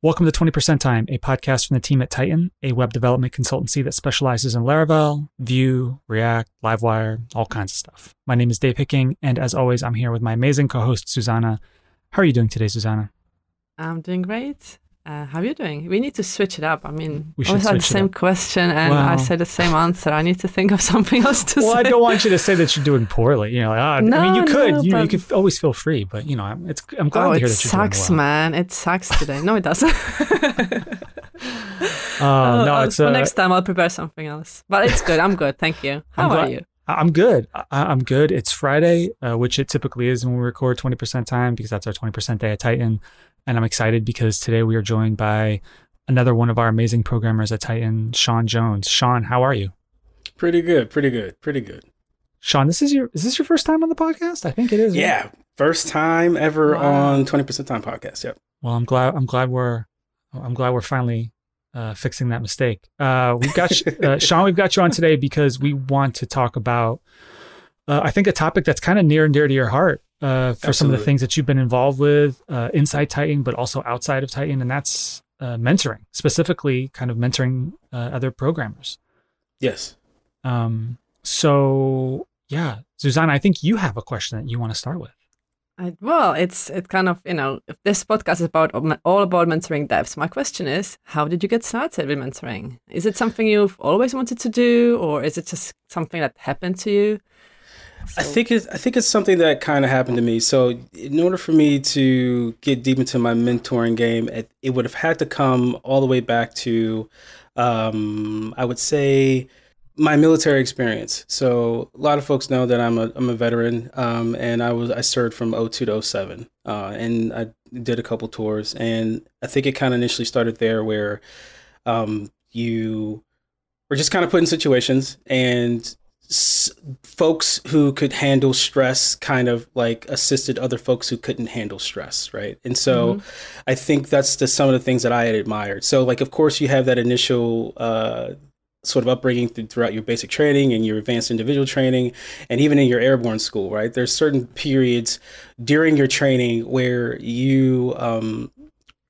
Welcome to 20% Time, a podcast from the team at Tighten, a web development consultancy that specializes in Laravel, Vue, React, Livewire, all kinds of stuff. My name is Dave Hicking, and as always, I'm here with my amazing co host, Susanna. How are you doing today, Susanna? I'm doing great. Uh, how are you doing? We need to switch it up. I mean, We always had the same question, and I Well- say the same answer. I need to think of something else to Well, say. Well, I don't want you to say that you're doing poorly. You know, like, ah, I mean, you could, no, you, know, you could always feel free, but you know, I'm, it's, I'm glad oh, to hear that you're sucks, doing well. man. It sucks today. No, it doesn't. Uh, no, it's uh, next time. I'll prepare something else. But it's good. I'm good. Thank you. How I'm are glad- you? I- I'm good. I- I'm good. It's Friday, uh, which it typically is when we record 20% time because that's our 20% day at Tighten. And I'm excited because today we are joined by another one of our amazing programmers at Tighten, Sean Jones. Sean, how are you? Pretty good, pretty good, pretty good. Sean, this is your is this your first time on the podcast? I think it is. right? Yeah, first time ever Wow. on Twenty Percent Time podcast. Yep. Well, I'm glad. I'm glad we're. I'm glad we're finally uh, fixing that mistake. Uh, we've got uh, Sean. We've got you on today because we want to talk about. Uh, I think a topic that's kind of near and dear to your heart uh, for some of the things that you've been involved with uh, inside Tighten, but also outside of Tighten, and that's uh, mentoring, specifically kind of mentoring uh, other programmers. Yes. Um, so yeah, Susanna, I think you have a question that you want to start with. I, well, it's it kind of you know if this podcast is about all about mentoring devs. My question is, how did you get started with mentoring? Is it something you've always wanted to do, or is it just something that happened to you? I think it's I think it's something that kind of happened to me. So in order for me to get deep into my mentoring game, it, it would have had to come all the way back to, um, I would say, my military experience. So a lot of folks know that I'm a I'm a veteran, um, and I was I served from 02 to 07, uh, and I did a couple tours, and I think it kind of initially started there where, um, you were just kind of put in situations and s- folks who could handle stress kind of like assisted other folks who couldn't handle stress right? And so i think that's the, some of the things that i had admired. So like of course you have that initial uh, sort of upbringing th- throughout your basic training and your advanced individual training and even in your airborne school right? There's certain periods during your training where you um,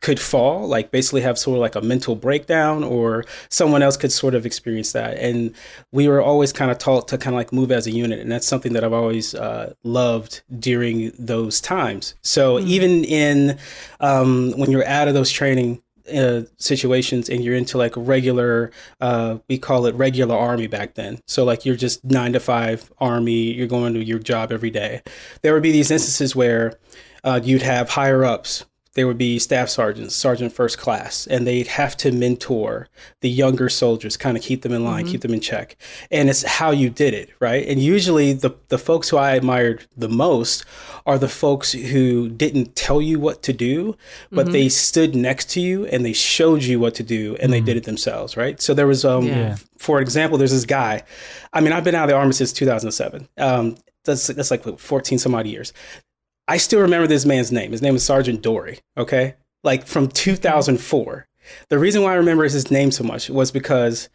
could fall like basically have sort of like a mental breakdown or someone else could sort of experience that. And we were always kind of taught to kind of like move as a unit and that's something that i've always uh, loved during those times. So even in um, when you're out of those training uh, situations and you're into like regular uh, we call it regular army back then. So like you're just nine to five army you're going to your job every day. There would be these instances where uh, you'd have higher ups there would be staff sergeants, sergeant first class, and they'd have to mentor the younger soldiers, kind of keep them in line, keep them in check. And it's how you did it, right? And usually the, the folks who I admired the most are the folks who didn't tell you what to do, but they stood next to you and they showed you what to do and they did it themselves, right? So there was, um, Yeah. for example, there's this guy. I mean, I've been out of the army since 2007. Um, that's, that's like 14 some odd years. I still remember this man's name. His name is Sergeant Dory. Okay, like from 2004. The reason why I remember his name so much was because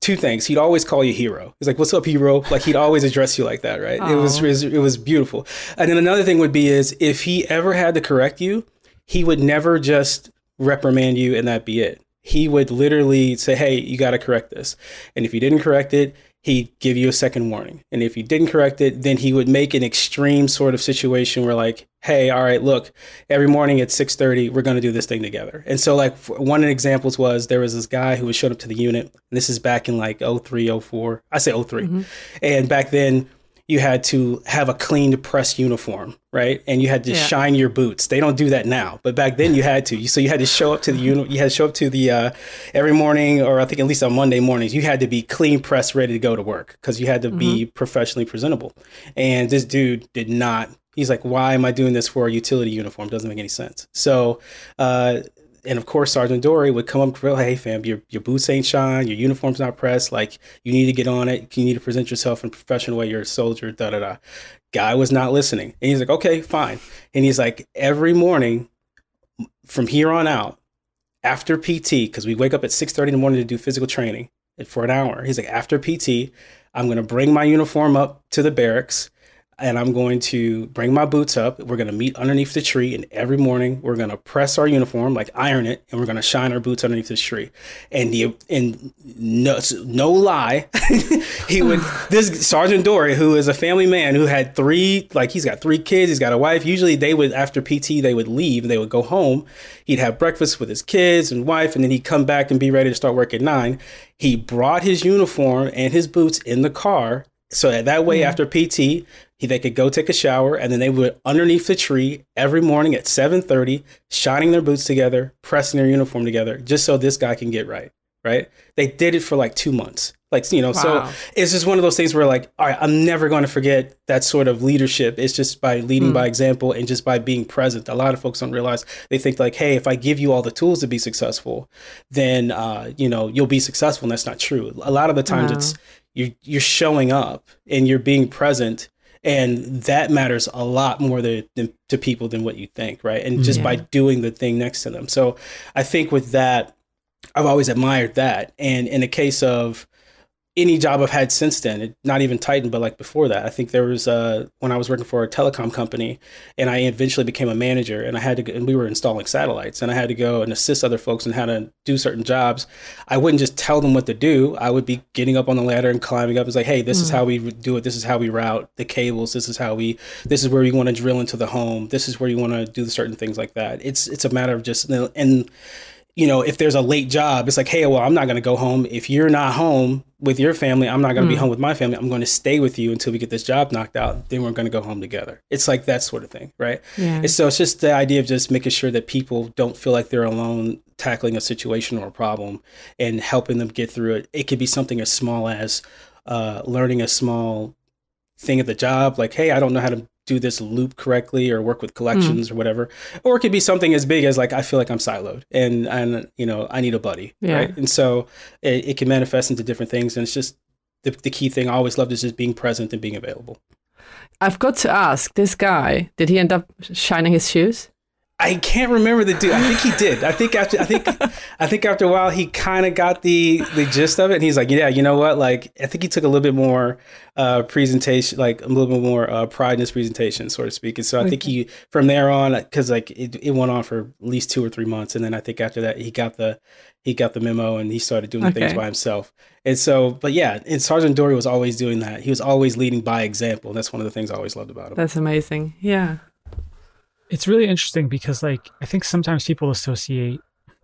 two things. He'd always call you hero. He's like, "What's up, hero?" Like he'd always address you like that, right? It was, Aw. it was it was beautiful. And then another thing would be is if he ever had to correct you, he would never just reprimand you and that be it. He would literally say, "Hey, you got to correct this," and if you didn't correct it, he'd give you a second warning. And if you didn't correct it, then he would make an extreme sort of situation where like, hey, all right, look, every morning at 6:30, we're going to do this thing together. And so like one of the examples was there was this guy who was showed up to the unit. And this is back in like 03, 04. I say 3 mm-hmm. And back then you had to have a cleaned press uniform, right? And you had to Yeah. shine your boots. They don't do that now, but back then you had to. So you had to show up to the unit. You had to show up to the uh, every morning, or I think at least on Monday mornings, you had to be clean, press, ready to go to work because you had to be professionally presentable. And this dude did not. He's like, "Why am I doing this for a utility uniform? Doesn't make any sense." So. Uh, and of course, Sergeant Dory would come up to hey fam, your your boots ain't shine, your uniform's not pressed. Like you need to get on it. You need to present yourself in a professional way. You're a soldier. Da da da. Guy was not listening, and he's like, okay, fine. And he's like, every morning from here on out, after PT, because we wake up at six thirty in the morning to do physical training for an hour. He's like, after PT, I'm gonna bring my uniform up to the barracks. And I'm going to bring my boots up. We're going to meet underneath the tree, and every morning we're going to press our uniform, like iron it, and we're going to shine our boots underneath this tree. And the and no no lie, he would this Sergeant Dory, who is a family man who had three like he's got three kids, he's got a wife. Usually they would after PT they would leave, they would go home. He'd have breakfast with his kids and wife, and then he'd come back and be ready to start work at nine. He brought his uniform and his boots in the car so that way, mm-hmm. after PT, he, they could go take a shower, and then they would underneath the tree every morning at seven thirty, shining their boots together, pressing their uniform together, just so this guy can get right. Right? They did it for like two months. Like you know, wow. so it's just one of those things where like, all right, I'm never going to forget that sort of leadership. It's just by leading mm. by example and just by being present. A lot of folks don't realize they think like, hey, if I give you all the tools to be successful, then uh, you know you'll be successful, and that's not true. A lot of the times, it's you're you're showing up and you're being present and that matters a lot more than, than, to people than what you think right and just yeah. by doing the thing next to them so i think with that i've always admired that and in the case of any job I've had since then, it, not even Tighten, but like before that, I think there was uh, when I was working for a telecom company, and I eventually became a manager, and I had to, go, and we were installing satellites, and I had to go and assist other folks in how to do certain jobs. I wouldn't just tell them what to do. I would be getting up on the ladder and climbing up. It's like, hey, this mm. is how we do it. This is how we route the cables. This is how we. This is where you want to drill into the home. This is where you want to do certain things like that. It's it's a matter of just and you know, if there's a late job, it's like, hey, well, I'm not going to go home. If you're not home with your family, I'm not going to mm. be home with my family. I'm going to stay with you until we get this job knocked out. Then we're going to go home together. It's like that sort of thing, right? Yeah. And so it's just the idea of just making sure that people don't feel like they're alone tackling a situation or a problem and helping them get through it. It could be something as small as uh, learning a small thing at the job, like, hey, I don't know how to do this loop correctly or work with collections mm. or whatever. Or it could be something as big as like I feel like I'm siloed and and you know I need a buddy, yeah. right? And so it, it, can manifest into different things, and it's just the, the key thing I always loved is just being present and being available. I've got to ask this guy: Did he end up shining his shoes? I can't remember the dude. I think he did. I think after I think I think after a while he kind of got the the gist of it, and he's like, yeah, you know what? Like I think he took a little bit more uh, presentation, like a little bit more uh, pride in his presentation, so to speak. And so I think he from there on, because like it, it went on for at least two or three months, and then I think after that he got the he got the memo and he started doing okay. things by himself. And so, but yeah, and Sergeant Dory was always doing that. He was always leading by example. That's one of the things I always loved about him. That's amazing. Yeah it's really interesting because like I think sometimes people associate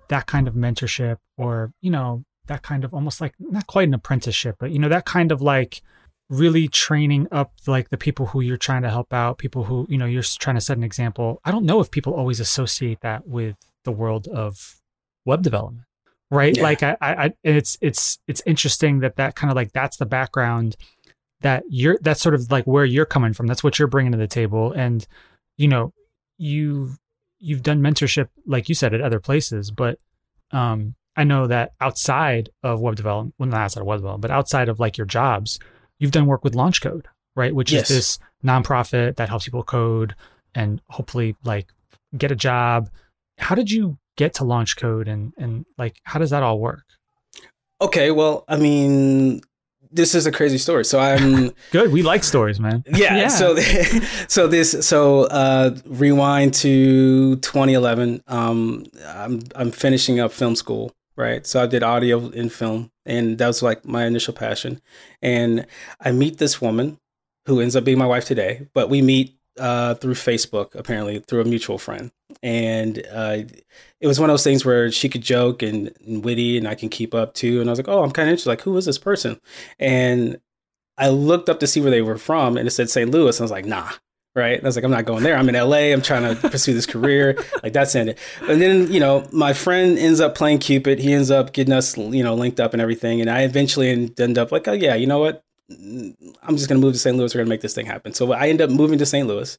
that kind of mentorship or, you know, that kind of almost like not quite an apprenticeship, but you know, that kind of like really training up like the people who you're trying to help out, people who, you know, you're trying to set an example. I don't know if people always associate that with the world of web development. Right? Yeah. Like I I it's it's it's interesting that that kind of like that's the background that you're that's sort of like where you're coming from. That's what you're bringing to the table and you know, you've you've done mentorship like you said at other places but um i know that outside of web development well not outside of web development but outside of like your jobs you've done work with LaunchCode right? Which yes. is this nonprofit that helps people code and hopefully like get a job. How did you get to LaunchCode and and like how does that all work? Okay well i mean this is a crazy story. So I'm good. We like stories, man. Yeah. yeah. So, so this, so uh, rewind to 2011. Um, I'm I'm finishing up film school, right? So I did audio in film, and that was like my initial passion. And I meet this woman who ends up being my wife today, but we meet uh, through Facebook, apparently through a mutual friend. And uh, it was one of those things where she could joke and, and, witty, and I can keep up too. And I was like, oh, I'm kind of interested. Like, who is this person? And I looked up to see where they were from, and it said St. Louis. And I was like, nah. Right. And I was like, I'm not going there. I'm in LA. I'm trying to pursue this career. Like that's it. And then, you know, my friend ends up playing Cupid. He ends up getting us, you know, linked up and everything. And I eventually end up like, oh yeah, you know what? I'm just going to move to St. Louis. We're going to make this thing happen. So I end up moving to St. Louis,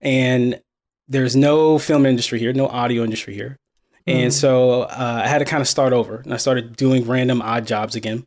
and there's no film industry here, no audio industry here. And mm. so uh, I had to kind of start over, and I started doing random odd jobs again.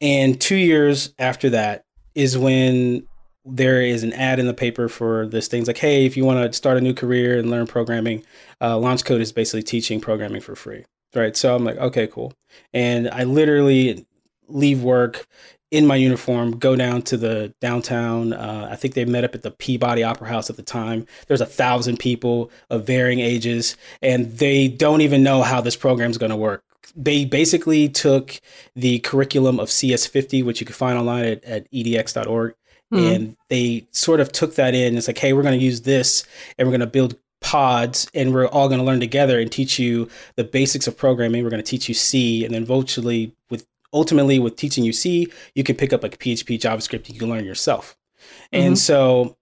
And two years after that is when there is an ad in the paper for this things like, hey, if you want to start a new career and learn programming, uh, LaunchCode is basically teaching programming for free. Right. So I'm like, okay, cool. And I literally leave work in my uniform, go down to the downtown. Uh, I think they met up at the Peabody Opera House at the time. There's a thousand people of varying ages, and they don't even know how this program is going to work. They basically took the curriculum of CS50, which you can find online at, at edx.org, mm. and they sort of took that in. It's like, hey, we're going to use this, and we're going to build pods and we're all going to learn together and teach you the basics of programming we're going to teach you c and then eventually with ultimately with teaching you C, you can pick up like PHP, JavaScript, you can learn yourself. Mm-hmm. And so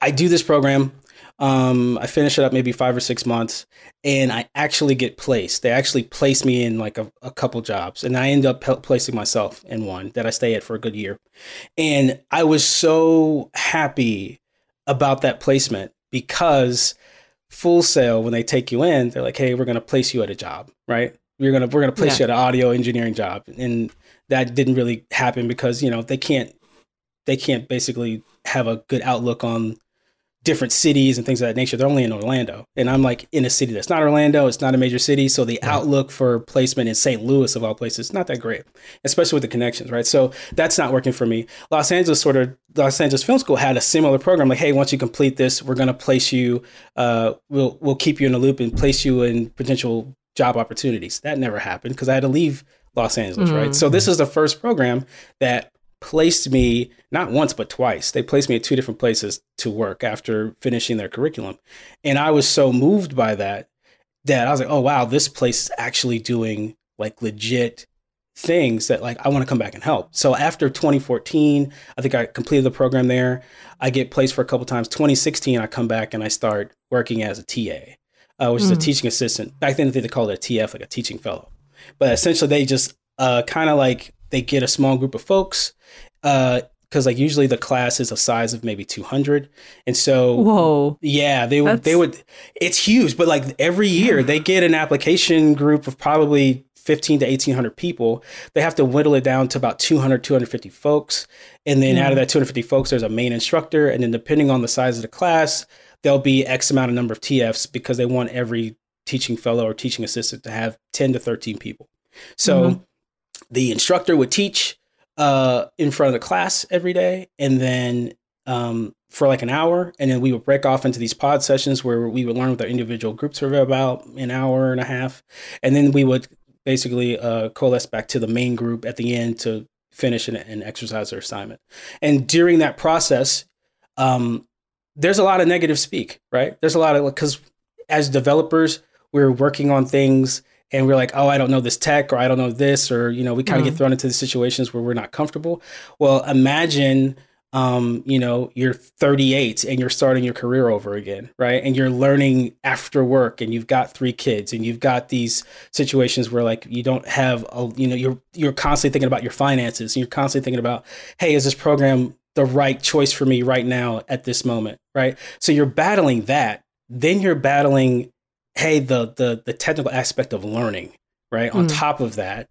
I do this program. Um, I finish it up maybe five or six months, and I actually get placed. They actually place me in like a, a couple jobs, and I end up placing myself in one that I stay at for a good year. And I was so happy about that placement because Full Sail, when they take you in, they're like, "Hey, we're going to place you at a job, right?" We're gonna we're gonna place yeah. you at an audio engineering job, and that didn't really happen because you know they can't they can't basically have a good outlook on different cities and things of that nature. They're only in Orlando, and I'm like in a city that's not Orlando. It's not a major city, so the outlook for placement in St. Louis of all places is not that great, especially with the connections, right? So that's not working for me. Los Angeles sort of Los Angeles Film School had a similar program, like, hey, once you complete this, we're going to place you. Uh, we'll we'll keep you in the loop and place you in potential job opportunities. That never happened because I had to leave Los Angeles, mm-hmm. right? So this is the first program that placed me not once but twice. They placed me at two different places to work after finishing their curriculum. And I was so moved by that that I was like, "Oh wow, this place is actually doing like legit things that like I want to come back and help." So after 2014, I think I completed the program there. I get placed for a couple times. 2016, I come back and I start working as a TA uh, which mm. is a mm. teaching assistant. Back then, they called it a TF, like a teaching fellow. But essentially, they just uh, kind of like they get a small group of folks because uh, like usually the class is a size of maybe 200 and so whoa yeah they would they would it's huge but like every year they get an application group of probably 15 to 1800 people they have to whittle it down to about 200 250 folks and then out of that 250 folks there's a main instructor and then depending on the size of the class there'll be X amount of number of TFs because they want every teaching fellow or teaching assistant to have 10 to 13 people. So mm-hmm. the instructor would teach uh, in front of the class every day and then um, for like an hour. And then we would break off into these pod sessions where we would learn with our individual groups for about an hour and a half. And then we would basically uh, coalesce back to the main group at the end to finish and, and exercise their assignment. And during that process, um, there's a lot of negative speak, right? There's a lot of because as developers, we're working on things and we're like, oh, I don't know this tech or I don't know this, or you know, we kind of mm-hmm. get thrown into the situations where we're not comfortable. Well, imagine um, you know, you're 38 and you're starting your career over again, right? And you're learning after work and you've got three kids and you've got these situations where like you don't have a, you know, you're you're constantly thinking about your finances and you're constantly thinking about, hey, is this program the right choice for me right now at this moment, right? So you're battling that. Then you're battling, hey, the the the technical aspect of learning, right? On mm. top of that.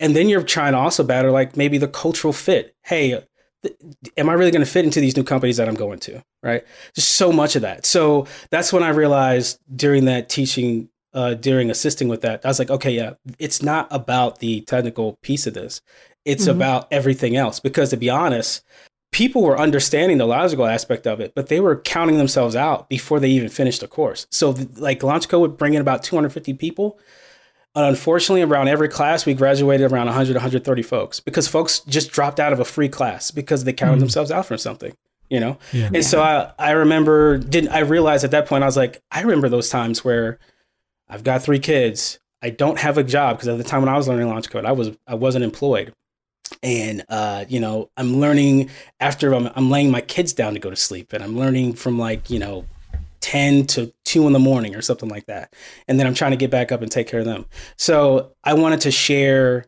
And then you're trying to also battle like maybe the cultural fit. Hey, th- am I really going to fit into these new companies that I'm going to, right? Just so much of that. So that's when I realized during that teaching uh, during assisting with that, I was like, okay, yeah, it's not about the technical piece of this. It's mm-hmm. about everything else. Because to be honest, people were understanding the logical aspect of it, but they were counting themselves out before they even finished the course. So, like, LaunchCode would bring in about 250 people. And unfortunately, around every class, we graduated around 100, 130 folks because folks just dropped out of a free class because they counted mm-hmm. themselves out from something, you know? Yeah. And yeah. so I, I remember, didn't I realized at that point, I was like, I remember those times where I've got three kids. I don't have a job because at the time when I was learning LaunchCode, I was I wasn't employed and uh, you know i'm learning after I'm, I'm laying my kids down to go to sleep and i'm learning from like you know 10 to 2 in the morning or something like that. And then i'm trying to get back up and take care of them. So i wanted to share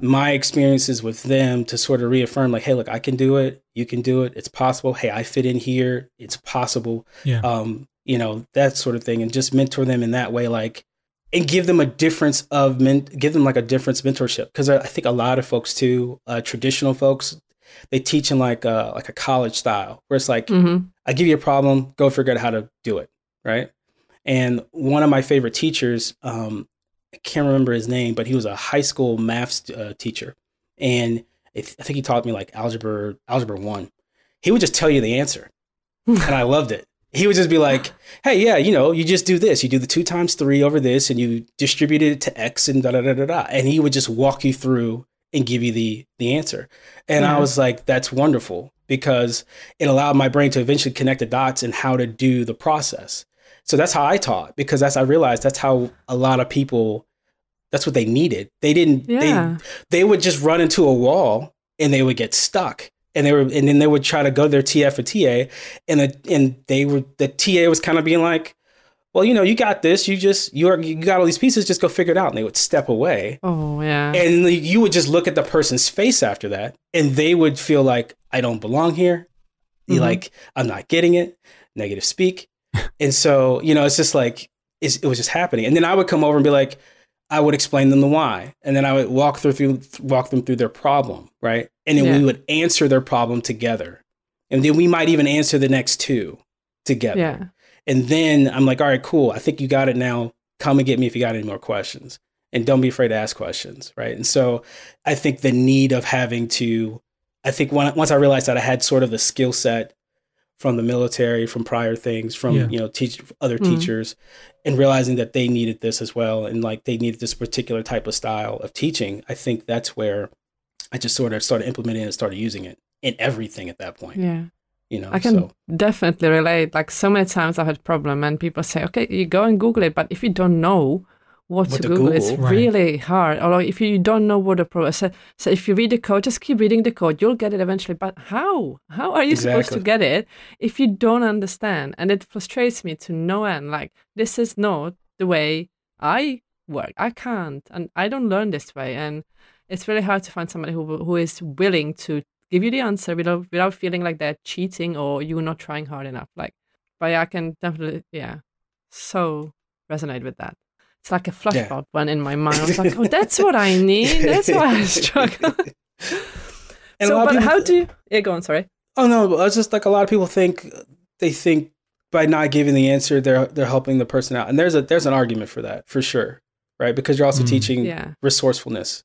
my experiences with them to sort of reaffirm like hey look i can do it. You can do it. It's possible. Hey i fit in here. It's possible. Yeah. um you know that sort of thing and just mentor them in that way like and give them a difference of men, give them like a difference mentorship because I think a lot of folks too, uh, traditional folks, they teach in like a, like a college style where it's like mm-hmm. I give you a problem, go figure out how to do it, right? And one of my favorite teachers, um, I can't remember his name, but he was a high school math uh, teacher, and I think he taught me like algebra, algebra one. He would just tell you the answer, and I loved it. He would just be like, "Hey, yeah, you know, you just do this. You do the two times three over this, and you distribute it to x and da da da da da." And he would just walk you through and give you the the answer. And I was like, "That's wonderful," because it allowed my brain to eventually connect the dots and how to do the process. So that's how I taught because that's I realized that's how a lot of people that's what they needed. They didn't Yeah. they they would just run into a wall and they would get stuck. And they were and then they would try to go to their TF or TA and the, and they were the TA was kind of being like, "Well, you know, you got this. You just you are you got all these pieces, just go figure it out." And they would step away. Oh yeah. And you would just look at the person's face after that, and they would feel like, I don't belong here. You Mhm. Like, I'm not getting it. Negative speak. and so, you know, it's just like, it's, it was just happening. And then I would come over and be like, I would explain them the why. And then I would walk through, through walk them through their problem, right? And then Yeah. we would answer their problem together. And then we might even answer the next two together. yeah. And then I'm like, all right, cool. I think you got it now. Come and get me if you got any more questions. And don't be afraid to ask questions. Right. And so I think the need of having to, I think when, once I realized that I had sort of the skill set from the military, from prior things, from, Yeah. you know, teach other Mhm. teachers and realizing that they needed this as well. And like they needed this particular type of style of teaching. I think that's where I just sort of started implementing it and started using it in everything at that point, Yeah. you know? I can so, definitely relate. Like so many times I've had problem and people say, okay, you go and Google it, but if you don't know what, What to to Google, it's Right. really hard. Or if you don't know what the pro so, so if you read the code, just keep reading the code, you'll get it eventually. But how? How are you supposed to get it if you don't understand? And it frustrates me to no end. Like this is not the way I work. I can't, and I don't learn this way. And it's really hard to find somebody who who is willing to give you the answer without without feeling like they're cheating or you're not trying hard enough. Like, but yeah, I can definitely yeah, so resonate with that. It's like a flashbulb went in my mind. I was like, oh, that's what I need. That's why I struggle. And so, but people- how do you? Yeah, go on. Sorry. Oh no, it's just like a lot of people think they think by not giving the answer they're they're helping the person out. And there's a there's an argument for that, for sure. Right? Because you're also Mm. teaching Yeah. resourcefulness.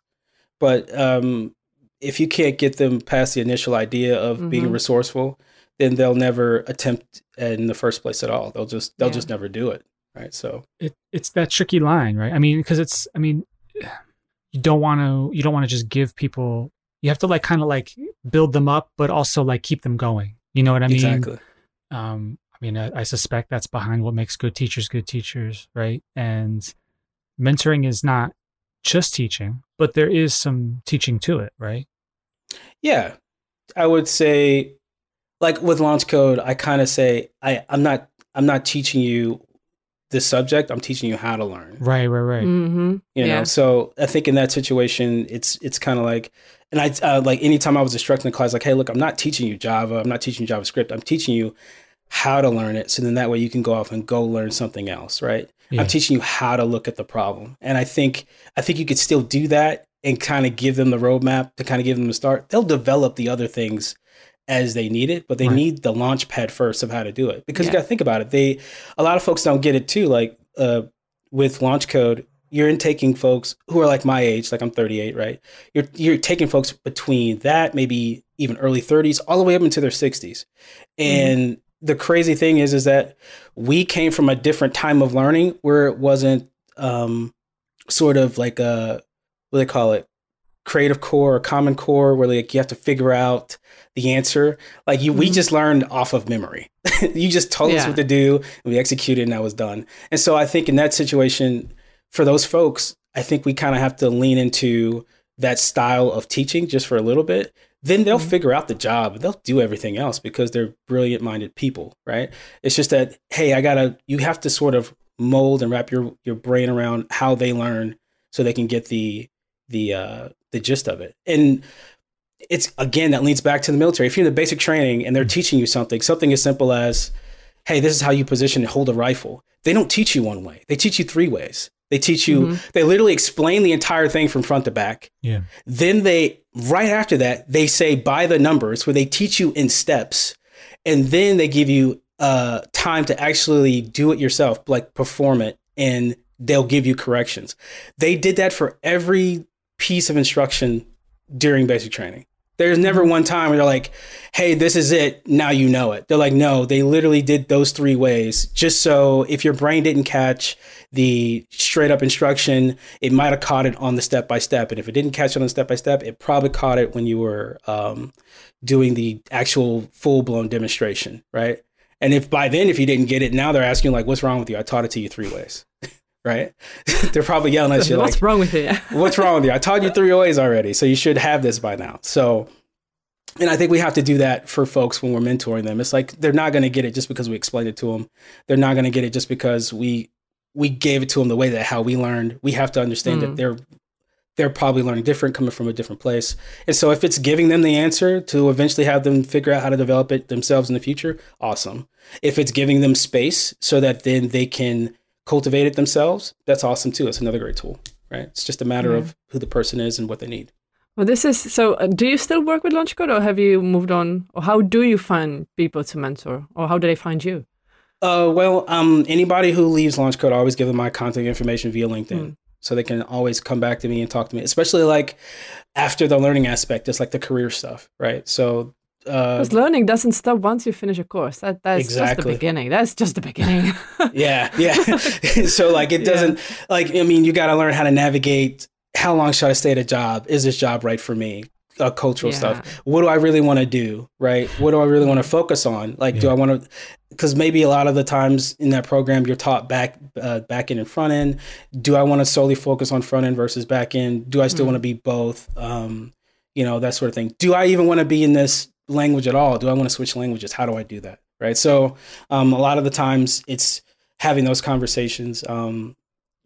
But um if you can't get them past the initial idea of being Mhm. resourceful, then they'll never attempt in the first place at all. They'll just they'll Yeah. just never do it. Right? So it, it's that tricky line, right? I mean, because it's, I mean, you don't want to, you don't want to just give people, you have to like kind of like build them up, but also like keep them going. You know what I mean? exactly. Um, I mean, I, I suspect that's behind what makes good teachers good teachers, right? And mentoring is not just teaching, but there is some teaching to it, right? Yeah. I would say like with LaunchCode, I kind of say I, I'm not I'm not teaching you this subject, I'm teaching you how to learn. Right, right, right. Mm-hmm. you yeah. know so i think in that situation it's it's kind of like and i uh, like anytime i was instructing the class like hey look i'm not teaching you java i'm not teaching you javascript i'm teaching you how to learn it so then that way you can go off and go learn something else right Yeah. i'm teaching you how to look at the problem and i think i think you could still do that and kind of give them the roadmap to kind of give them the start they'll develop the other things as they need it but they Right. need the launch pad first of how to do it because you got to think about it they a lot of folks don't get it too like uh with LaunchCode you're intaking folks who are like my age, like I'm 38, right? You're you're taking folks between that, maybe even early 30s, all the way up into their 60s. And the crazy thing is, is that we came from a different time of learning where it wasn't um, sort of like a what do they call it, creative core or common core, where like you have to figure out the answer. Like you, we Mhm. just learned off of memory. you just told us what to do, and we executed, and that was done. And so I think in that situation, for those folks, I think we kind of have to lean into that style of teaching just for a little bit. Then they'll Mhm. figure out the job they'll do everything else because they're brilliant minded people, right? It's just that, hey, I gotta, you have to sort of mold and wrap your, your brain around how they learn so they can get the, the, uh, the gist of it. And it's again, that leads back to the military. If you're in the basic training and they're teaching you something, something as simple as, hey, this is how you position and hold a rifle. They don't teach you one way. They teach you three ways. They teach you, Mhm. they literally explain the entire thing from front to back. Yeah. Then they, right after that, they say by the numbers where they teach you in steps. And then they give you uh, time to actually do it yourself, like perform it, and they'll give you corrections. They did that for every piece of instruction during basic training. There's never one time where they're like, hey, this is it. Now you know it. They're like, no, they literally did those three ways just so if your brain didn't catch the straight up instruction, it might have caught it on the step by step. And if it didn't catch it on the step by step, it probably caught it when you were um, doing the actual full blown demonstration, right? And if by then, if you didn't get it, now they're asking like, what's wrong with you? I taught it to you three ways. right? They're probably yelling at you like What's like, wrong with you? "What's wrong with you? I taught you three ways already, so you should have this by now." So, and I think we have to do that for folks when we're mentoring them. It's like they're not going to get it just because we explained it to them. They're not going to get it just because we we gave it to them the way that how we learned. We have to understand that Mm. they're they're probably learning different, coming from a different place. And so, if it's giving them the answer to eventually have them figure out how to develop it themselves in the future, awesome. If it's giving them space so that then they can cultivate it themselves, that's awesome too. It's another great tool, right? It's just a matter Yeah. of who the person is and what they need. Well, this is so. Uh, do you still work with LaunchCode, or have you moved on? Or how do you find people to mentor, or how do they find you? Uh, well, um, anybody who leaves LaunchCode, I always give them my contact information via LinkedIn. Mm. So they can always come back to me and talk to me, especially like after the learning aspect, it's like the career stuff, right? So, uh, Because learning doesn't stop once you finish a course. That that's just the beginning. That's just the beginning. yeah, yeah. so like it doesn't like I mean you got to learn how to navigate. How long should I stay at a job? Is this job right for me? Uh, cultural Yeah. stuff. What do I really want to do? Right? What do I really want to focus on? Like, do I want to? Because maybe a lot of the times in that program you're taught back, uh, back end and front end. Do I want to solely focus on front end versus back end? Do I still Mm. want to be both? Um, you know that sort of thing. Do I even want to be in this language at all? Do I want to switch languages? How do I do that? Right. So um, a lot of the times it's having those conversations um,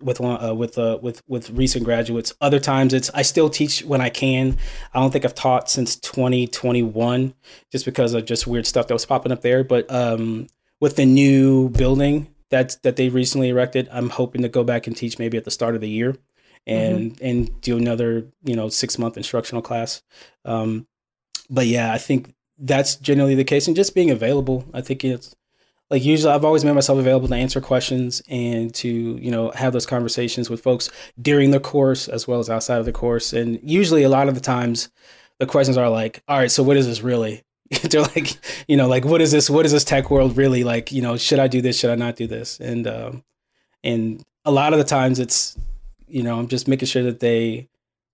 with uh, with uh, with with recent graduates. Other times it's I still teach when I can. I don't think I've taught since 2021, just because of just weird stuff that was popping up there. But um, with the new building that that they recently erected, I'm hoping to go back and teach maybe at the start of the year, and and do another you know six month instructional class. Um, but yeah, I think that's generally the case, and just being available. I think it's like usually I've always made myself available to answer questions and to you know have those conversations with folks during the course as well as outside of the course. And usually a lot of the times the questions are like, all right, so what is this really? They're like, you know, like what is this? What is this tech world really like? You know, should I do this? Should I not do this? And um, and a lot of the times it's you know I'm just making sure that they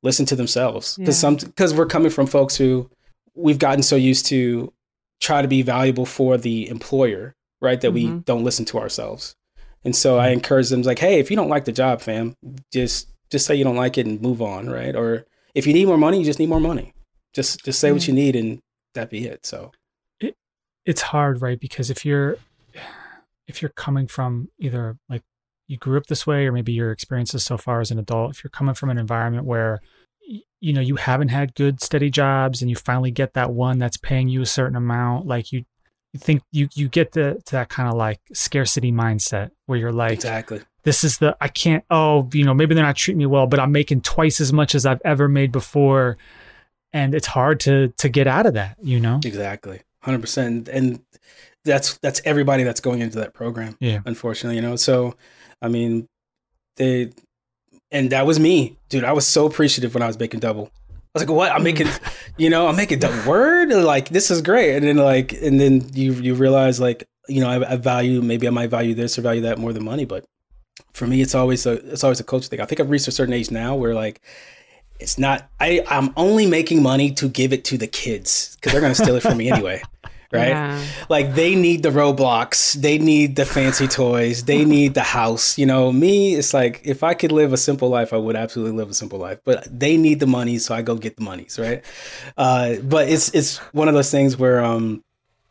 listen to themselves because Yeah. some because we're coming from folks who we've gotten so used to try to be valuable for the employer right that we Mhm. don't listen to ourselves. And so i encourage them like hey if you don't like the job fam just just say you don't like it and move on right? Or if you need more money you just need more money. Just just say what you need and that be it so. It's hard, right? Because if you're if you're coming from either like you grew up this way or maybe your experiences so far as an adult, if you're coming from an environment where you know you haven't had good steady jobs and you finally get that one that's paying you a certain amount, like you you think you you get the to that kind of like scarcity mindset where you're like exactly this is the I can't oh you know maybe they're not treating me well but I'm making twice as much as I've ever made before and it's hard to to get out of that you know Exactly. 100%. And that's that's everybody that's going into that program. Yeah. Unfortunately, you know. So, I mean, they and that was me. Dude, I was so appreciative when I was making double. I was like, "What? I'm making, mm. you know, I'm making double word. Like this is great." And then like and then you you realize like, you know, I, I value maybe I might value this or value that more than money, but for me it's always a it's always a culture thing. I think I've reached a certain age now where like it's not I I'm only making money to give it to the kids cuz they're going to steal it from me anyway. Right? Yeah. Like they need the Roblox, they need the fancy toys, they need the house. You know, me, it's like if I could live a simple life, I would absolutely live a simple life. But they need the money, so I go get the monies, right? Uh, but it's it's one of those things where um,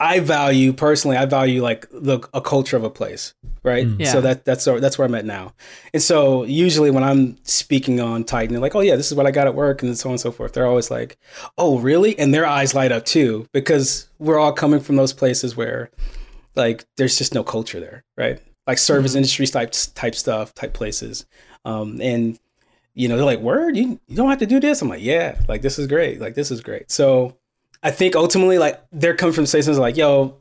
I value personally, I value like the a culture of a place, right? Mm. Yeah. So that that's that's where I'm at now. And so usually when I'm speaking on Tighten, they're like, "Oh yeah, this is what I got at work," and so on and so forth. They're always like, "Oh really?" And their eyes light up too because we're all coming from those places where, like, there's just no culture there, right? Like service Mhm. industry type type stuff, type places, um, and you know they're like, "Word, you you don't have to do this." I'm like, "Yeah, like this is great, like this is great." So I think ultimately, like they're coming from places like, "Yo."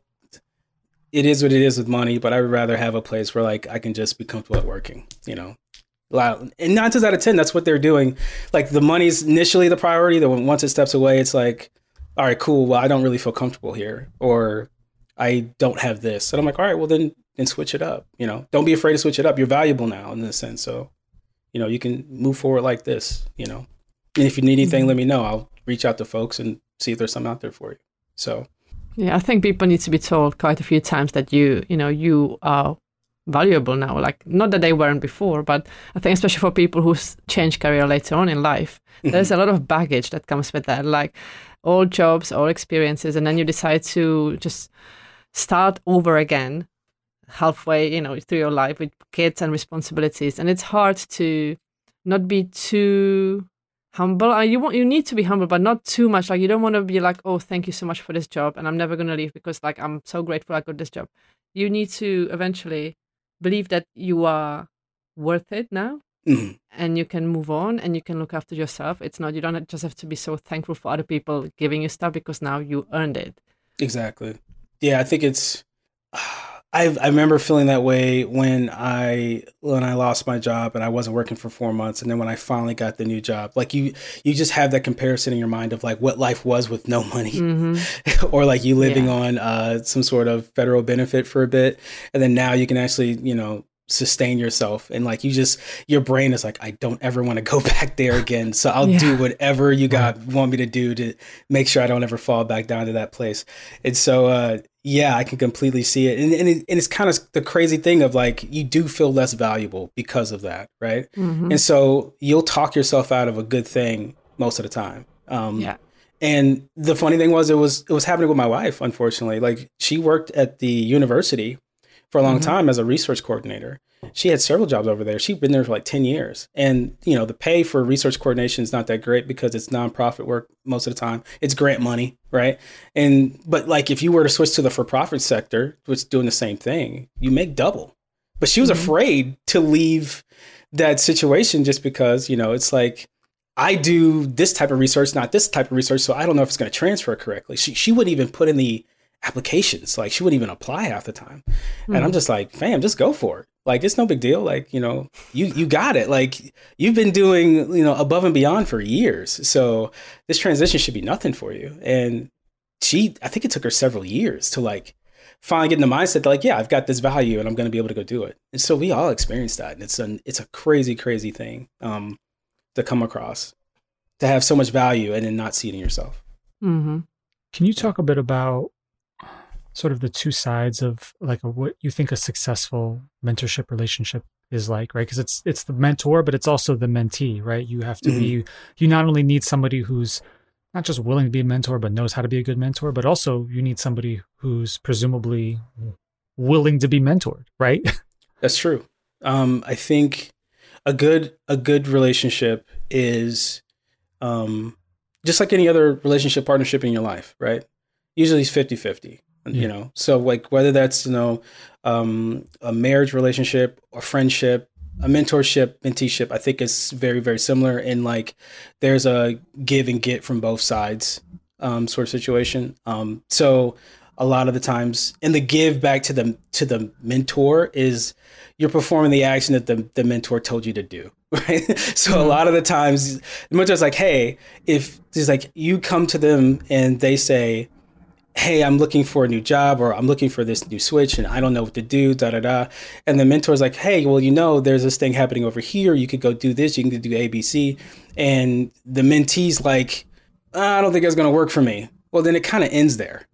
It is what it is with money, but I would rather have a place where like I can just be comfortable at working, you know, loud. And nine times out of ten, that's what they're doing. Like the money's initially the priority. Then once it steps away, it's like, all right, cool. Well, I don't really feel comfortable here, or I don't have this. And I'm like, all right, well then then switch it up. You know, don't be afraid to switch it up. You're valuable now in this sense. So, you know, you can move forward like this, you know. And if you need anything, mm-hmm. let me know. I'll reach out to folks and see if there's something out there for you. So Yeah, I think people need to be told quite a few times that you, you know, you are valuable now. Like not that they weren't before, but I think especially for people who change career later on in life, mm-hmm. there's a lot of baggage that comes with that. Like all jobs, all experiences, and then you decide to just start over again halfway, you know, through your life with kids and responsibilities. And it's hard to not be too humble. Uh, you want you need to be humble, but not too much. Like you don't want to be like, oh, thank you so much for this job, and I'm never gonna leave because like I'm so grateful I got this job. You need to eventually believe that you are worth it now. Mm-hmm. And you can move on and you can look after yourself. It's not, you don't just have to be so thankful for other people giving you stuff because now you earned it. Exactly yeah, I think it's. I I remember feeling that way when I when I lost my job and I wasn't working for four months, and then when I finally got the new job, like you you just have that comparison in your mind of like what life was with no money, mm-hmm. or like you living yeah. on uh, some sort of federal benefit for a bit, and then now you can actually you know sustain yourself. And like you just your brain is like i don't ever want to go back there again so i'll yeah. do whatever you got want me to do to make sure i don't ever fall back down to that place. And so uh yeah i can completely see it. And, and, it, and it's kind of the crazy thing of like you do feel less valuable because of that right? Mm-hmm. and so you'll talk yourself out of a good thing most of the time. Um yeah. and the funny thing was it was it was happening with my wife unfortunately. Like she worked at the university for a long mm-hmm. time as a research coordinator. She had several jobs over there. She'd been there for like 10 years. And, you know, the pay for research coordination is not that great because it's nonprofit work most of the time. It's grant money, right? And, but like if you were to switch to the for profit sector, which is doing the same thing, you make double. But she was mm-hmm. afraid to leave that situation just because, you know, it's like, I do this type of research, not this type of research, so I don't know if it's going to transfer correctly. She she wouldn't even put in the applications. Like she wouldn't even apply half the time. Mm-hmm. And I'm hmm. just like, fam, just go for it. Like it's no big deal. Like, you know, you you got it. Like you've been doing, you know, above and beyond for years. So this transition should be nothing for you. And she I think it took her several years to like finally get in the mindset that like, yeah, I've got this value and I'm gonna be able to go do it. And so we all experience that. And it's an it's a crazy, crazy thing um to come across. To have so much value and then not see it in yourself. Mm-hmm. Can you talk a bit about sort of the two sides of like a, what you think a successful mentorship relationship is like, right? Because it's it's the mentor, but it's also the mentee, right? You have to mm-hmm. be you not only need somebody who's not just willing to be a mentor, but knows how to be a good mentor, but also you need somebody who's presumably willing to be mentored, right? That's true. Um, I think a good a good relationship is um, just like any other relationship partnership in your life, right? Usually it's 50 50 yeah. you know so like whether that's you know um, a marriage relationship or friendship a mentorship menteeship i think is very very similar in like there's a give and get from both sides um, sort of situation um, so a lot of the times and the give back to the to the mentor is you're performing the action that the, the mentor told you to do right so mm-hmm. a lot of the times the mentor's like hey if it's like you come to them and they say hey, I'm looking for a new job or I'm looking for this new switch and I don't know what to do, da da da. And the mentor's like, hey, well, you know, there's this thing happening over here. You could go do this, you can do ABC. And the mentee's like, I don't think it's going to work for me. Well, then it kind of ends there.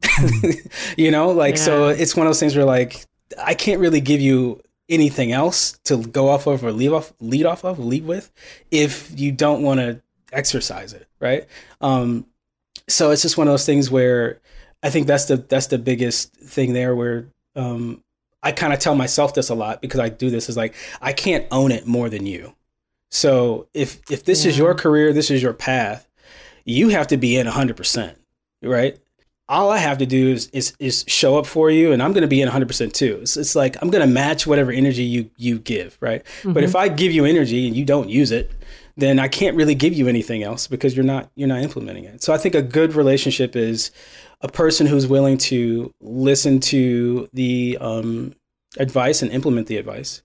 you know, like, yeah. so it's one of those things where like, I can't really give you anything else to go off of or leave off, lead off of, lead with if you don't want to exercise it. Right. Um, so it's just one of those things where I think that's the that's the biggest thing there where um, I kind of tell myself this a lot because I do this is like I can't own it more than you. So if if this yeah. is your career, this is your path, you have to be in 100%, right? All I have to do is is, is show up for you and I'm going to be in 100% too. It's, it's like I'm going to match whatever energy you you give, right? Mm-hmm. But if mm-hmm. I give you energy and you don't use it, then I can't really give you anything else because you're not you're not implementing it. So I think a good relationship is a person who's willing to listen to the um, advice and implement the advice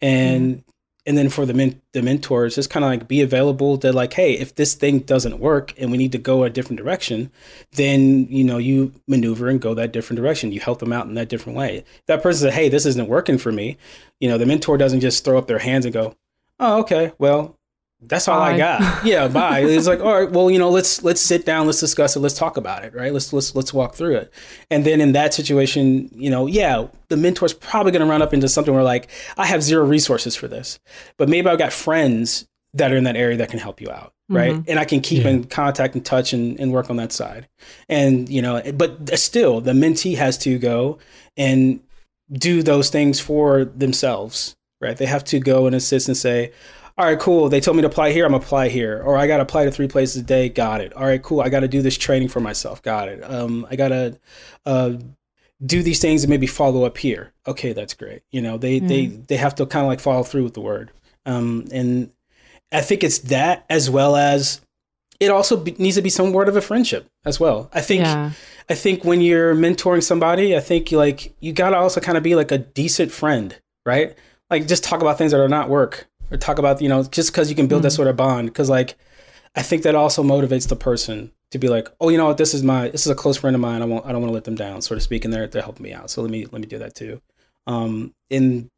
and mm-hmm. and then for the men- the mentors, just kind of like be available to like, hey, if this thing doesn't work and we need to go a different direction, then you know you maneuver and go that different direction. You help them out in that different way. If that person says, hey, this isn't working for me, you know, the mentor doesn't just throw up their hands and go, oh, okay, well, that's all Bye. I got. Yeah, bye. It's like, all right, well, you know, let's let's sit down, let's discuss it, let's talk about it, right? Let's let's let's walk through it. And then in that situation, you know, yeah, the mentor's probably going to run up into something where like, I have zero resources for this, but maybe I've got friends that are in that area that can help you out, right? Mhm. And I can keep Yeah. in contact and touch and, and work on that side. And you know, but still, the mentee has to go and do those things for themselves, right? They have to go and assist and say, all right, cool. They told me to apply here. I'm apply here, or I got to apply to three places a day. Got it. All right, cool. I got to do this training for myself. Got it. Um, I gotta uh, do these things and maybe follow up here. Okay, that's great. You know, they they they have to kind of like follow through with the word. Um, and I think it's that as well as it also be, needs to be some word of a friendship as well. I think Yeah. I think when you're mentoring somebody, I think like you gotta also kind of be like a decent friend, right? Like just talk about things that are not work, or talk about you know just because you can build that sort of bond. Because like I think that also motivates the person to be like, oh, you know what, this is my this is a close friend of mine. I won't I don't want to let them down, so to speak, and they're they're helping me out. So let me let me do that too. Um, and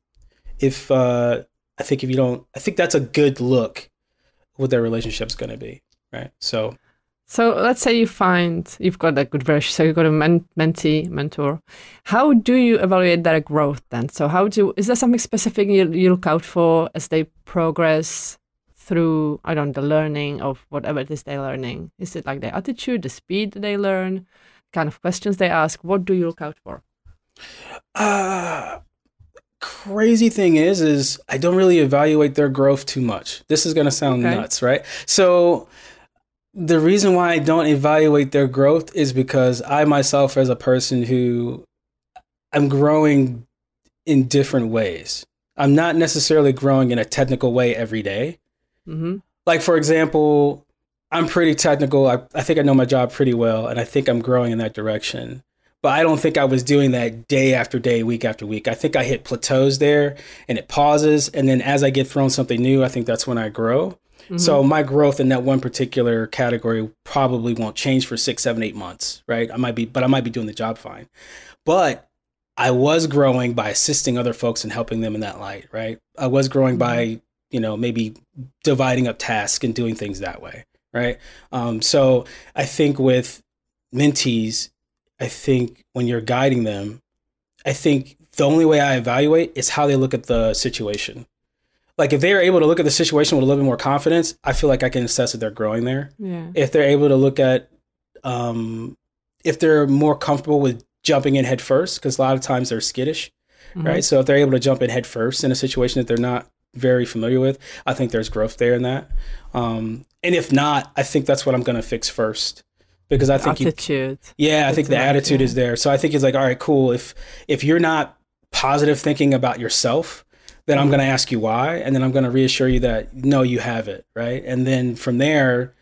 if uh, I think if you don't, I think that's a good look what their relationship's going to be, right? So So let's say you find you've got a good version, so you've got a men- mentee, mentor. How do you evaluate their growth then? So how do is there something specific you, you look out for as they progress through I don't know, the learning of whatever it is they're learning? Is it like their attitude, the speed they learn, kind of questions they ask? What do you look out for? Uh crazy thing is is I don't really evaluate their growth too much. This is going to sound Okay. nuts, right? So the reason why I don't evaluate their growth is because I myself as a person who I'm growing in different ways. I'm not necessarily growing in a technical way every day. hmm Like for example, I'm pretty technical. I, I think I know my job pretty well and I think I'm growing in that direction but I don't think I was doing that day after day, week after week. I think I hit plateaus there and it pauses. And then as I get thrown something new, I think that's when I grow. So my growth in that one particular category probably won't change for six, seven, eight months, right? I might be, but I might be doing the job fine. But I was growing by assisting other folks and helping them in that light, right? I was growing by, you know, maybe dividing up tasks and doing things that way, right? Um, so I think with mentees, I think when you're guiding them, I think the only way I evaluate is how they look at the situation. Like if they're able to look at the situation with a little bit more confidence, I feel like I can assess that they're growing there. Yeah. If they're able to look at, um, if they're more comfortable with jumping in head first, because a lot of times they're skittish, Mhm. right? So if they're able to jump in head first in a situation that they're not very familiar with, I think there's growth there in that. Um, and if not, I think that's what I'm going to fix first because I think you Attitude. yeah, I think the attitude yeah. is there. So I think it's like, all right, cool. If if you're not positive thinking about yourself, then I'm Mhm. going to ask you why, and then I'm going to reassure you that no, you have it, right? And then from there,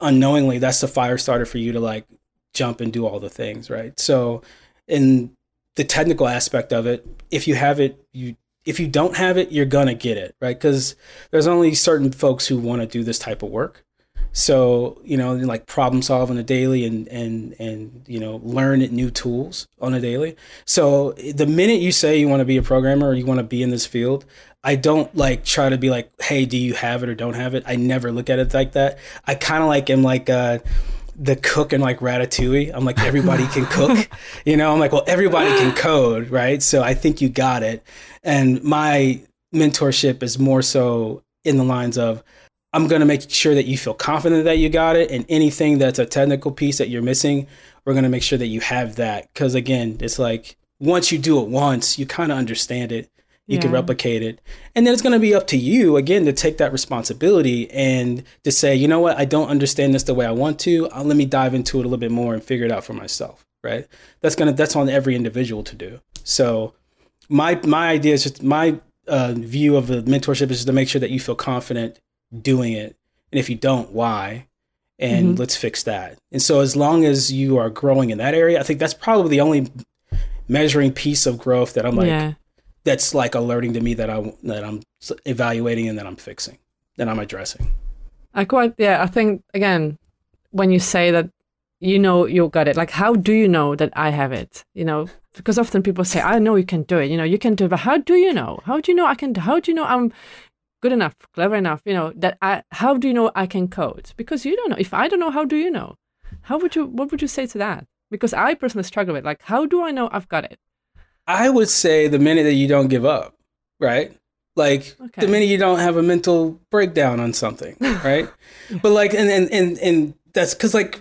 unknowingly, that's the fire starter for you to like jump and do all the things, right? So, in the technical aspect of it, if you have it, you if you don't have it, you're gonna get it, right? Because there's only certain folks who want to do this type of work. So you know, like problem solve on a daily and and and you know learn new tools on a daily. So the minute you say you want to be a programmer or you want to be in this field, I don't like try to be like, hey, do you have it or don't have it? I never look at it like that. I kind of like am like uh, the cook and like Ratatouille. I'm like everybody can cook, you know. I'm like, well, everybody can code, right? So I think you got it. And my mentorship is more so in the lines of I'm going to make sure that you feel confident that you got it. And anything that's a technical piece that you're missing, we're going to make sure that you have that. Because again, it's like once you do it once, you kind of understand it. You can replicate it. And then it's going to be up to you, again, to take that responsibility and to say, you know what, I don't understand this the way I want to. Uh, let me dive into it a little bit more and figure it out for myself. Right. That's going to, that's on every individual to do. So my, my idea is just my uh, view of the mentorship is just to make sure that you feel confident doing it. And if you don't, why? And Mhm. let's fix that. And so as long as you are growing in that area, I think that's probably the only measuring piece of growth that I'm like, yeah. that's like alerting to me that I that I'm evaluating and that I'm fixing, that I'm addressing. I quite yeah. I think again, when you say that you know you got it, like how do you know that I have it? You know, because often people say I know you can do it. You know, you can do it, but how do you know? How do you know I can? Do how do you know I'm good enough, clever enough? You know that I. How do you know I can code? Because you don't know. If I don't know, how do you know? How would you? What would you say to that? Because I personally struggle with like, how do I know I've got it? I would say the minute that you don't give up, right? Like okay. the minute you don't have a mental breakdown on something, right? but like, and and and and that's because like,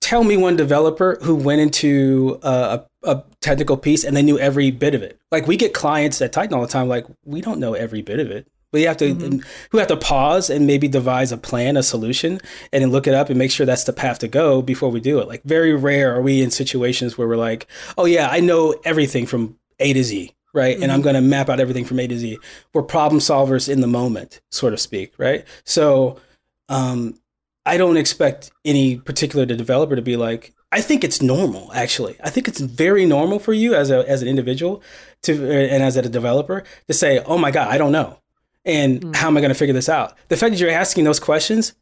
tell me one developer who went into a, a technical piece and they knew every bit of it. Like we get clients at Tighten all the time, like we don't know every bit of it. We have to mm-hmm. we have to pause and maybe devise a plan, a solution, and then look it up and make sure that's the path to go before we do it. Like very rare are we in situations where we're like, oh yeah, I know everything from A to Z, right? Mm-hmm. And I'm mm-hmm. going to map out everything from A to Z. We're problem solvers in the moment, so to speak, right? So um, I don't expect any particular developer to be like, I think it's normal, actually. I think it's very normal for you as a as an individual to and as a developer to say, "Oh my god, I don't know." And mm. how am I going to figure this out? The fact that you're asking those questions,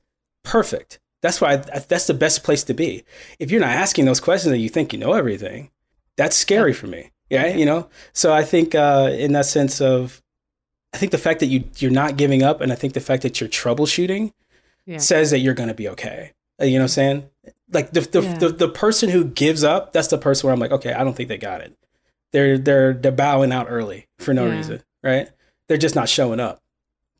perfect. That's why I, that's the best place to be. If you're not asking those questions and you think you know everything, that's scary for me. Yeah, you know. So I think uh, in that sense of, I think the fact that you you're not giving up, and I think the fact that you're troubleshooting, yeah. says that you're going to be okay. Uh, you know what I'm saying? Like the the, yeah. the the person who gives up, that's the person where I'm like, okay, I don't think they got it. They're they're they're bowing out early for no yeah. reason, right? They're just not showing up.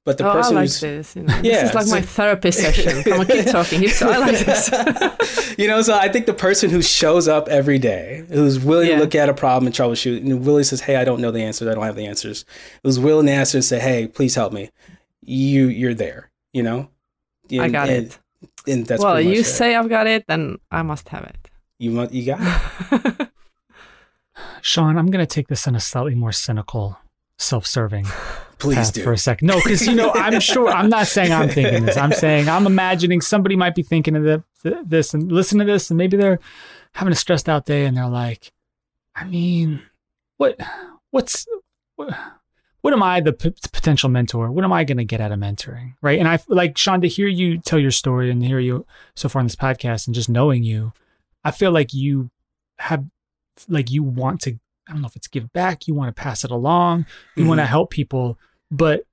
But the oh, person I like who's this, you know, yeah, this is like my therapist session. Come on, keep talking. So I like this. you know, so I think the person who shows up every day, who's willing yeah. to look at a problem and troubleshoot, and willing says, "Hey, I don't know the answers. I don't have the answers," who's willing to answer and say, "Hey, please help me." You, you're there. You know. And, I got and, it. And that's well, you say I've got it, then I must have it. You must. You got it. Sean, I'm going to take this in a slightly more cynical, self-serving Please do. for a second. No, because you know, I'm sure. I'm not saying I'm thinking this. I'm saying I'm imagining somebody might be thinking of the, this and listen to this, and maybe they're having a stressed out day, and they're like, I mean, what, what's, what, what am I the p- potential mentor? What am I going to get out of mentoring? Right. And I like Sean to hear you tell your story and hear you so far in this podcast and just knowing you, I feel like you have, like you want to I don't know if it's give back, you want to pass it along, you mm-hmm. want to help people. But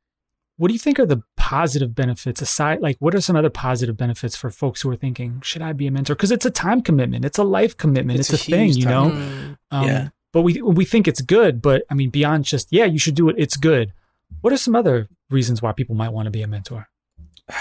what do you think are the positive benefits aside? Like, what are some other positive benefits for folks who are thinking, should I be a mentor? Because it's a time commitment, it's a life commitment, it's, it's a, a thing, you know? Mm. Um, yeah. But we, we think it's good, but I mean, beyond just, yeah, you should do it, it's good. What are some other reasons why people might want to be a mentor?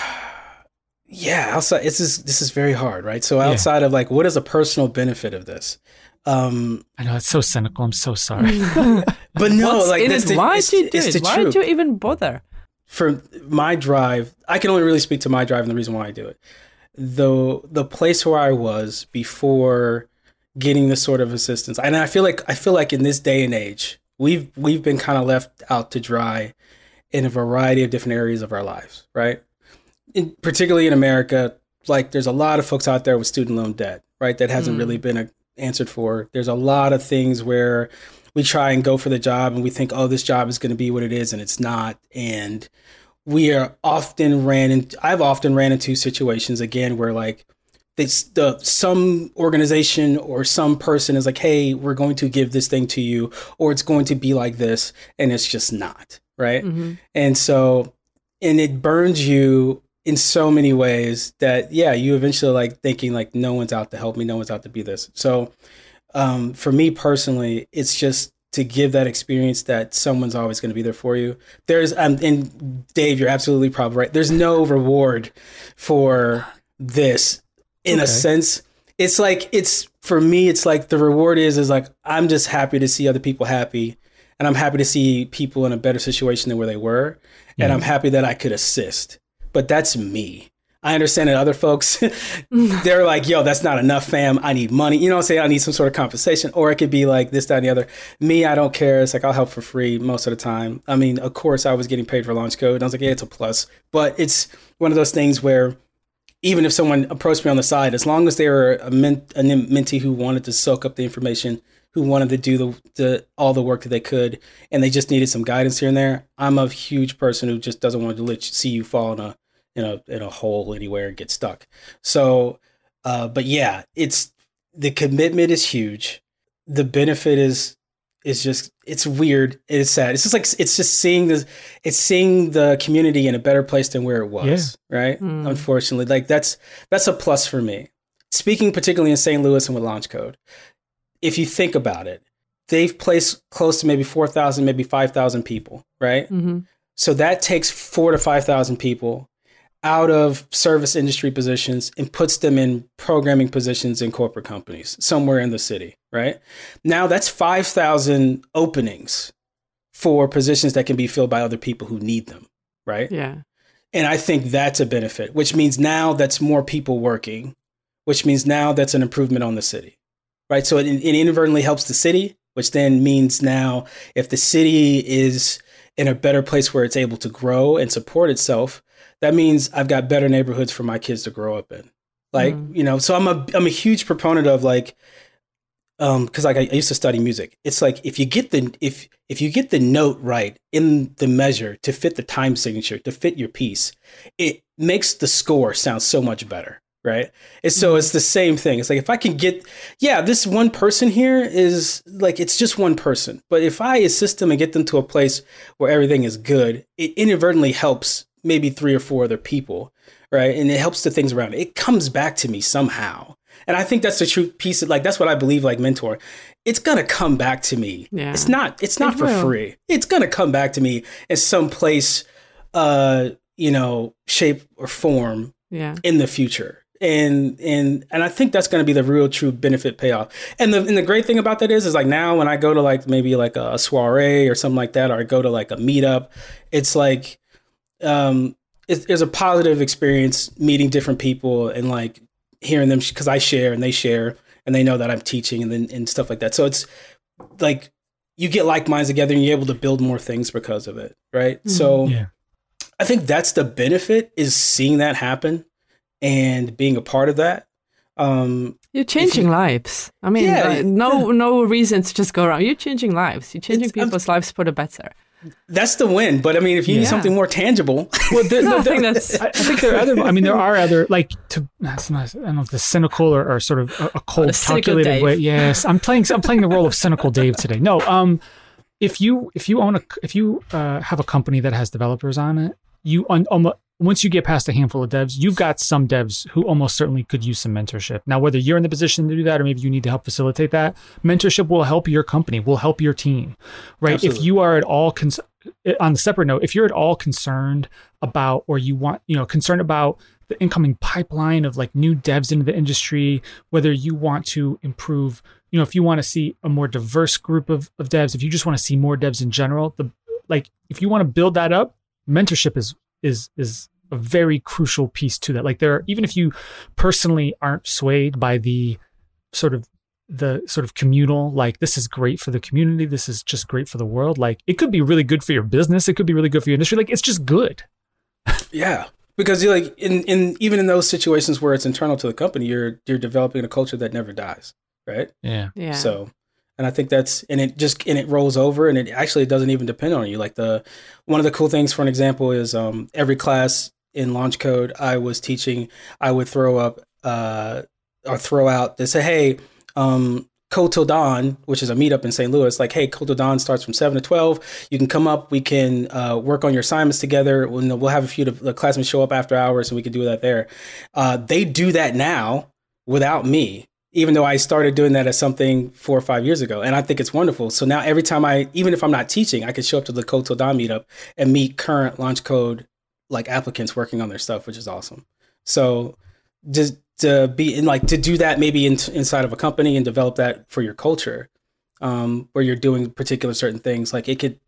yeah, outside, this is, this is very hard, right? So, outside yeah. of like, what is a personal benefit of this? Um, I know it's so cynical. I'm so sorry. but no, What's like that's the, why did you do it? Why did you even bother? For my drive, I can only really speak to my drive and the reason why I do it. The the place where I was before getting this sort of assistance, and I feel like I feel like in this day and age, we've we've been kind of left out to dry in a variety of different areas of our lives, right? In, particularly in America, like there's a lot of folks out there with student loan debt, right? That hasn't mm. really been a, answered for. There's a lot of things where we try and go for the job and we think, oh, this job is going to be what it is, and it's not. And we are often ran into, I've often ran into situations again where like this, the some organization or some person is like, hey, we're going to give this thing to you, or it's going to be like this, and it's just not right. Mm-hmm. And so, and it burns you in so many ways that yeah you eventually like thinking like no one's out to help me no one's out to be this. So um, for me personally it's just to give that experience that someone's always going to be there for you. There's um, and dave you're absolutely probably right. There's no reward for this in okay. a sense. It's like it's for me it's like the reward is is like i'm just happy to see other people happy and i'm happy to see people in a better situation than where they were yeah. and i'm happy that i could assist but that's me. I understand that other folks, they're like, yo, that's not enough, fam. I need money. You know what I'm saying? I need some sort of compensation. Or it could be like this, that, and the other. Me, I don't care. It's like I'll help for free most of the time. I mean, of course, I was getting paid for LaunchCode. And I was like, yeah, it's a plus. But it's one of those things where even if someone approached me on the side, as long as they were a, ment- a mentee who wanted to soak up the information, who wanted to do the, the all the work that they could, and they just needed some guidance here and there. I'm a huge person who just doesn't want to let you, see you fall in a in a in a hole anywhere and get stuck. So, uh, but yeah, it's the commitment is huge. The benefit is is just it's weird. It's sad. It's just like it's just seeing the it's seeing the community in a better place than where it was. Yeah. Right. Mm. Unfortunately, like that's that's a plus for me. Speaking particularly in St. Louis and with LaunchCode, if you think about it, they've placed close to maybe four thousand, maybe five thousand people. Right. Mm-hmm. So that takes four to five thousand people out of service industry positions and puts them in programming positions in corporate companies somewhere in the city, right? Now that's 5,000 openings for positions that can be filled by other people who need them, right? Yeah. And I think that's a benefit, which means now that's more people working, which means now that's an improvement on the city, right? So it, it inadvertently helps the city, which then means now if the city is in a better place where it's able to grow and support itself, that means I've got better neighborhoods for my kids to grow up in. Like, mm. you know, so I'm a I'm a huge proponent of like um because like I, I used to study music. It's like if you get the if if you get the note right in the measure to fit the time signature, to fit your piece, it makes the score sound so much better right? And so mm-hmm. it's the same thing. It's like if I can get, yeah, this one person here is like it's just one person, but if I assist them and get them to a place where everything is good, it inadvertently helps maybe three or four other people, right? And it helps the things around it. It comes back to me somehow. And I think that's the true piece of like that's what I believe like mentor. It's gonna come back to me. Yeah. It's not it's not it for will. free. It's gonna come back to me in some place uh, you know, shape or form yeah. in the future. And and and I think that's going to be the real true benefit payoff. And the and the great thing about that is is like now when I go to like maybe like a soiree or something like that, or I go to like a meetup, it's like um, it, it's a positive experience meeting different people and like hearing them because I share and they share and they know that I'm teaching and then and stuff like that. So it's like you get like minds together and you're able to build more things because of it, right? Mm-hmm. So yeah. I think that's the benefit is seeing that happen and being a part of that. Um, you're changing you, lives. I mean, yeah, uh, no no reason to just go around. You're changing lives. You're changing people's I'm, lives for the better. That's the win. But I mean, if you yeah. need something more tangible, well, the, the, I think that's. I, I, think there are other. I mean, there are other like to. That's not. I don't know if the cynical or, or sort of a, a cold, oh, calculated way. Yes, I'm playing. I'm playing the role of cynical Dave today. No. Um, if you if you own a if you uh, have a company that has developers on it, you un, um, once you get past a handful of devs, you've got some devs who almost certainly could use some mentorship. Now, whether you're in the position to do that or maybe you need to help facilitate that, mentorship will help your company, will help your team, right? Absolutely. If you are at all con- on the separate note, if you're at all concerned about or you want, you know, concerned about the incoming pipeline of like new devs into the industry, whether you want to improve, you know, if you want to see a more diverse group of, of devs, if you just want to see more devs in general, the like if you want to build that up, mentorship is is is a very crucial piece to that. Like there, are, even if you personally aren't swayed by the sort of the sort of communal, like this is great for the community, this is just great for the world. Like it could be really good for your business, it could be really good for your industry. Like it's just good. yeah, because you're like in in even in those situations where it's internal to the company, you're you're developing a culture that never dies, right? Yeah, yeah. So and I think that's and it just and it rolls over and it actually doesn't even depend on you. Like the one of the cool things, for an example, is um, every class in LaunchCode I was teaching, I would throw up uh, or throw out to say, hey. Um, Code Till Dawn, which is a meetup in St. Louis, like, hey, Code Till Dawn starts from 7 to 12. You can come up. We can uh, work on your assignments together. We'll, we'll have a few of the classmates show up after hours and we can do that there. Uh, they do that now without me even though I started doing that as something four or five years ago. And I think it's wonderful. So now every time I, even if I'm not teaching, I can show up to the Code Till Dawn meetup and meet current LaunchCode like applicants working on their stuff, which is awesome. So just to be in like to do that maybe in, inside of a company and develop that for your culture, um, where you're doing particular certain things, like it could,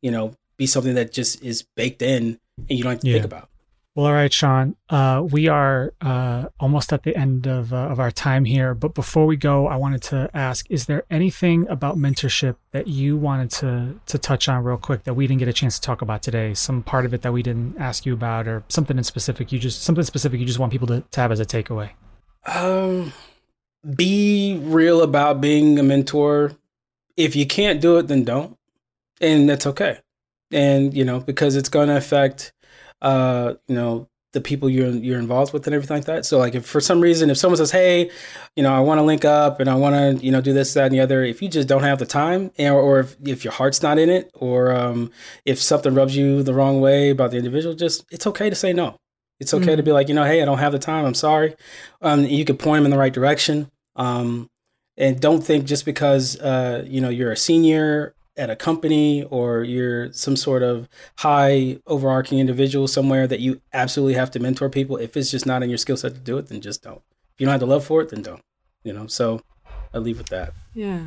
you know, be something that just is baked in and you don't have to yeah. think about. Well, all right, Sean. Uh, we are uh, almost at the end of, uh, of our time here. But before we go, I wanted to ask Is there anything about mentorship that you wanted to, to touch on real quick that we didn't get a chance to talk about today? Some part of it that we didn't ask you about, or something in specific you just something specific you just want people to, to have as a takeaway? Um, be real about being a mentor. If you can't do it, then don't, and that's okay. And you know because it's going to affect, uh, you know, the people you're you're involved with and everything like that. So like if for some reason if someone says, "Hey, you know, I want to link up and I want to you know do this that and the other," if you just don't have the time, or, or if, if your heart's not in it, or um, if something rubs you the wrong way about the individual, just it's okay to say no. It's okay mm-hmm. to be like, you know, hey, I don't have the time. I'm sorry. Um, you could point them in the right direction. Um, and don't think just because uh, you know you're a senior at a company or you're some sort of high overarching individual somewhere that you absolutely have to mentor people. If it's just not in your skill set to do it, then just don't. If you don't have the love for it, then don't. You know, so I leave with that. Yeah.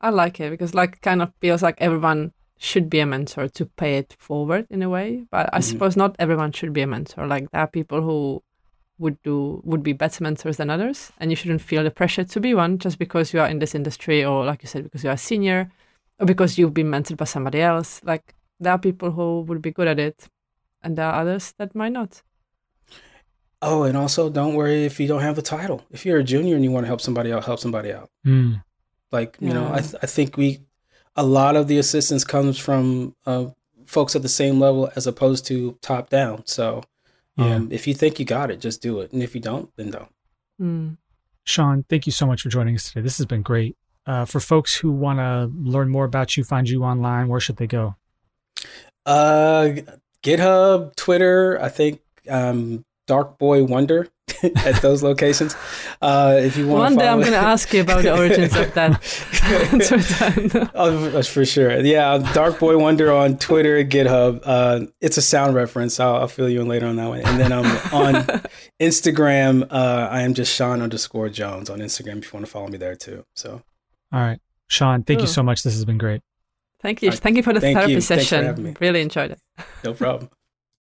I like it because like kind of feels like everyone should be a mentor to pay it forward in a way. But I mm-hmm. suppose not everyone should be a mentor. Like there are people who would do would be better mentors than others and you shouldn't feel the pressure to be one just because you are in this industry or like you said because you are a senior or because you've been mentored by somebody else. Like there are people who would be good at it, and there are others that might not. Oh, and also don't worry if you don't have the title. If you're a junior and you want to help somebody out, help somebody out. Mm. Like you yeah. know, I th- I think we a lot of the assistance comes from uh, folks at the same level as opposed to top down. So yeah. um, if you think you got it, just do it, and if you don't, then don't. Mm. Sean, thank you so much for joining us today. This has been great uh, for folks who want to learn more about you, find you online, where should they go? Uh, GitHub, Twitter. I think um, Dark Boy Wonder at those locations. Uh, if you want, one day I'm going to ask you about the origins of that. oh, for sure. Yeah, Dark Boy Wonder on Twitter, GitHub. Uh, it's a sound reference. I'll, I'll, fill you in later on that one. And then um, on Instagram, uh, I am just Sean underscore Jones on Instagram. If you want to follow me there too. So all right. Sean, thank you so much. This has been great. Thank you. Thank you for the thank therapy you. session. Really enjoyed it. No problem.